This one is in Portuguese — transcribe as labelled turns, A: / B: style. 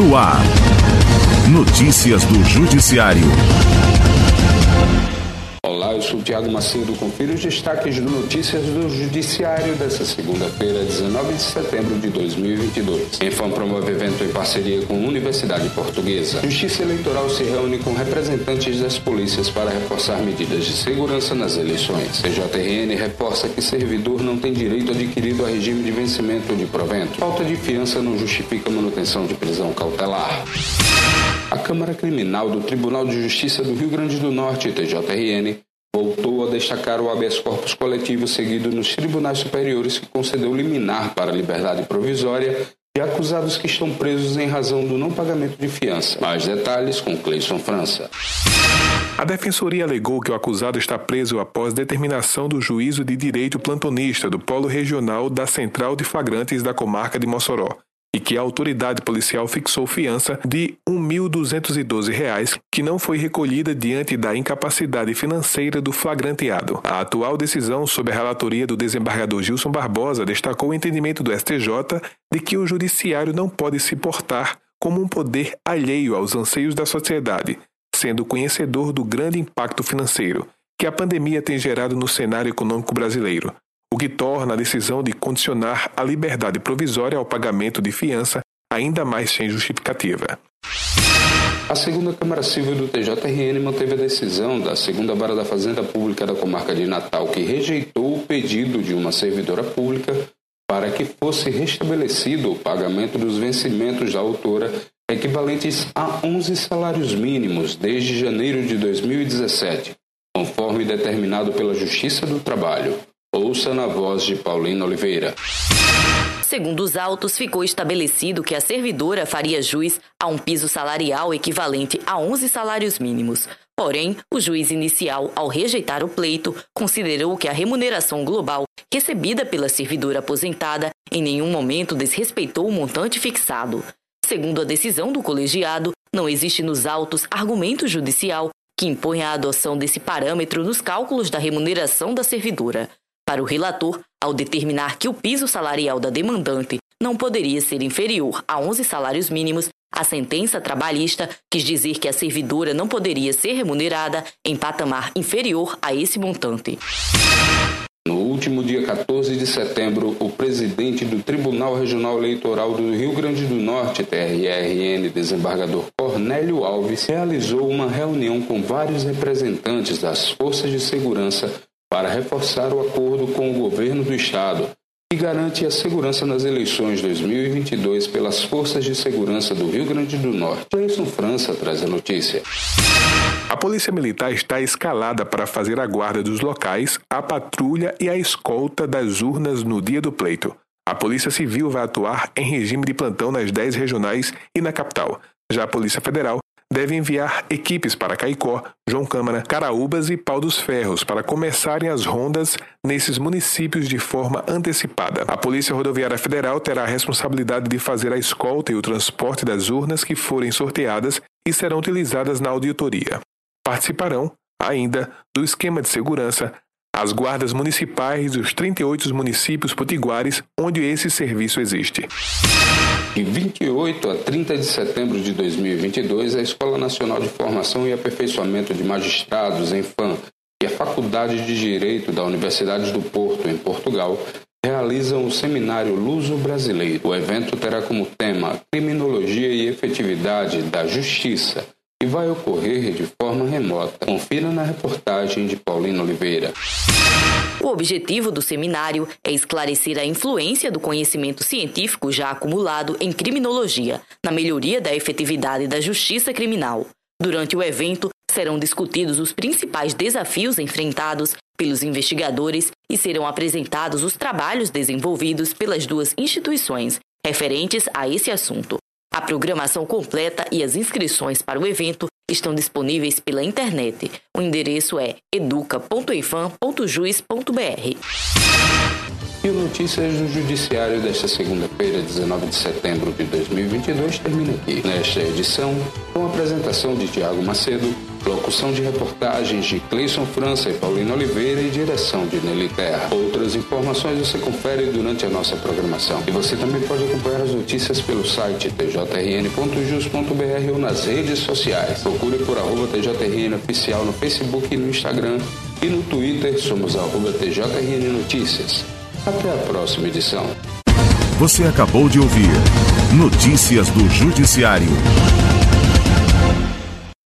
A: No ar. Notícias do Judiciário.
B: Olá, eu sou Tiago Macedo. Confira os destaques do Notícias do Judiciário desta segunda-feira, 19 de setembro de 2022. Enfam promove evento em parceria com a Universidade Portuguesa. Justiça Eleitoral se reúne com representantes das polícias para reforçar medidas de segurança nas eleições. CJRN reforça que servidor não tem direito adquirido a regime de vencimento de provento. Falta de fiança não justifica manutenção de prisão cautelar. A Câmara Criminal do Tribunal de Justiça do Rio Grande do Norte, TJRN, voltou a destacar o habeas corpus coletivo seguido nos tribunais superiores que concedeu liminar para liberdade provisória de acusados que estão presos em razão do não pagamento de fiança. Mais detalhes com Cleison França.
C: A defensoria alegou que o acusado está preso após determinação do juízo de direito plantonista do Polo Regional da Central de Flagrantes da comarca de Mossoró e que a autoridade policial fixou fiança de R$ 1.212, que não foi recolhida diante da incapacidade financeira do flagranteado. A atual decisão, sob a relatoria do desembargador Gilson Barbosa, destacou o entendimento do STJ de que o judiciário não pode se portar como um poder alheio aos anseios da sociedade, sendo conhecedor do grande impacto financeiro que a pandemia tem gerado no cenário econômico brasileiro, o que torna a decisão de condicionar a liberdade provisória ao pagamento de fiança ainda mais sem justificativa.
B: A segunda Câmara Civil do TJRN manteve a decisão da segunda vara da Fazenda Pública da comarca de Natal, que rejeitou o pedido de uma servidora pública para que fosse restabelecido o pagamento dos vencimentos da autora equivalentes a 11 salários mínimos desde janeiro de 2017, conforme determinado pela Justiça do Trabalho. Ouça na voz de Paulina Oliveira.
D: Segundo os autos, ficou estabelecido que a servidora faria juiz a um piso salarial equivalente a 11 salários mínimos. Porém, o juiz inicial, ao rejeitar o pleito, considerou que a remuneração global recebida pela servidora aposentada em nenhum momento desrespeitou o montante fixado. Segundo a decisão do colegiado, não existe nos autos argumento judicial que impõe a adoção desse parâmetro nos cálculos da remuneração da servidora. Para o relator, ao determinar que o piso salarial da demandante não poderia ser inferior a 11 salários mínimos, a sentença trabalhista quis dizer que a servidora não poderia ser remunerada em patamar inferior a esse montante.
B: No último dia 14 de setembro, o presidente do Tribunal Regional Eleitoral do Rio Grande do Norte, TRRN, desembargador Cornélio Alves, realizou uma reunião com vários representantes das forças de segurança para reforçar o acordo com o governo do Estado, que garante a segurança nas eleições 2022 pelas forças de segurança do Rio Grande do Norte. Cleison França traz a notícia.
C: A Polícia Militar está escalada para fazer a guarda dos locais, a patrulha e a escolta das urnas no dia do pleito. A Polícia Civil vai atuar em regime de plantão nas 10 regionais e na capital. Já a Polícia Federal deve enviar equipes para Caicó, João Câmara, Caraúbas e Pau dos Ferros para começarem as rondas nesses municípios de forma antecipada. A Polícia Rodoviária Federal terá a responsabilidade de fazer a escolta e o transporte das urnas que forem sorteadas e serão utilizadas na auditoria. Participarão, ainda, do esquema de segurança as guardas municipais dos 38 municípios potiguares onde esse serviço existe.
B: De 28 a 30 de setembro de 2022, a Escola Nacional de Formação e Aperfeiçoamento de Magistrados, ENFAM, e a Faculdade de Direito da Universidade do Porto, em Portugal, realizam o seminário Luso Brasileiro. O evento terá como tema Criminologia e Efetividade da Justiça vai ocorrer de forma remota. Confira na reportagem de Paulino Oliveira.
D: O objetivo do seminário é esclarecer a influência do conhecimento científico já acumulado em criminologia na melhoria da efetividade da justiça criminal. Durante o evento, serão discutidos os principais desafios enfrentados pelos investigadores e serão apresentados os trabalhos desenvolvidos pelas duas instituições referentes a esse assunto. A programação completa e as inscrições para o evento estão disponíveis pela internet. O endereço é educa.ifam.juiz.br.
B: E o Notícias do Judiciário desta segunda-feira, 19 de setembro de 2022, termina aqui. Nesta edição, com a apresentação de Tiago Macedo, locução de reportagens de Cleison França e Paulino Oliveira e direção de Nelly Terra. Outras informações você confere durante a nossa programação. E você também pode acompanhar as notícias pelo site tjrn.jus.br ou nas redes sociais. Procure por arroba TJRN Oficial no Facebook e no Instagram. E no Twitter somos arroba TJRN Notícias. Até a próxima edição.
A: Você acabou de ouvir Notícias do Judiciário.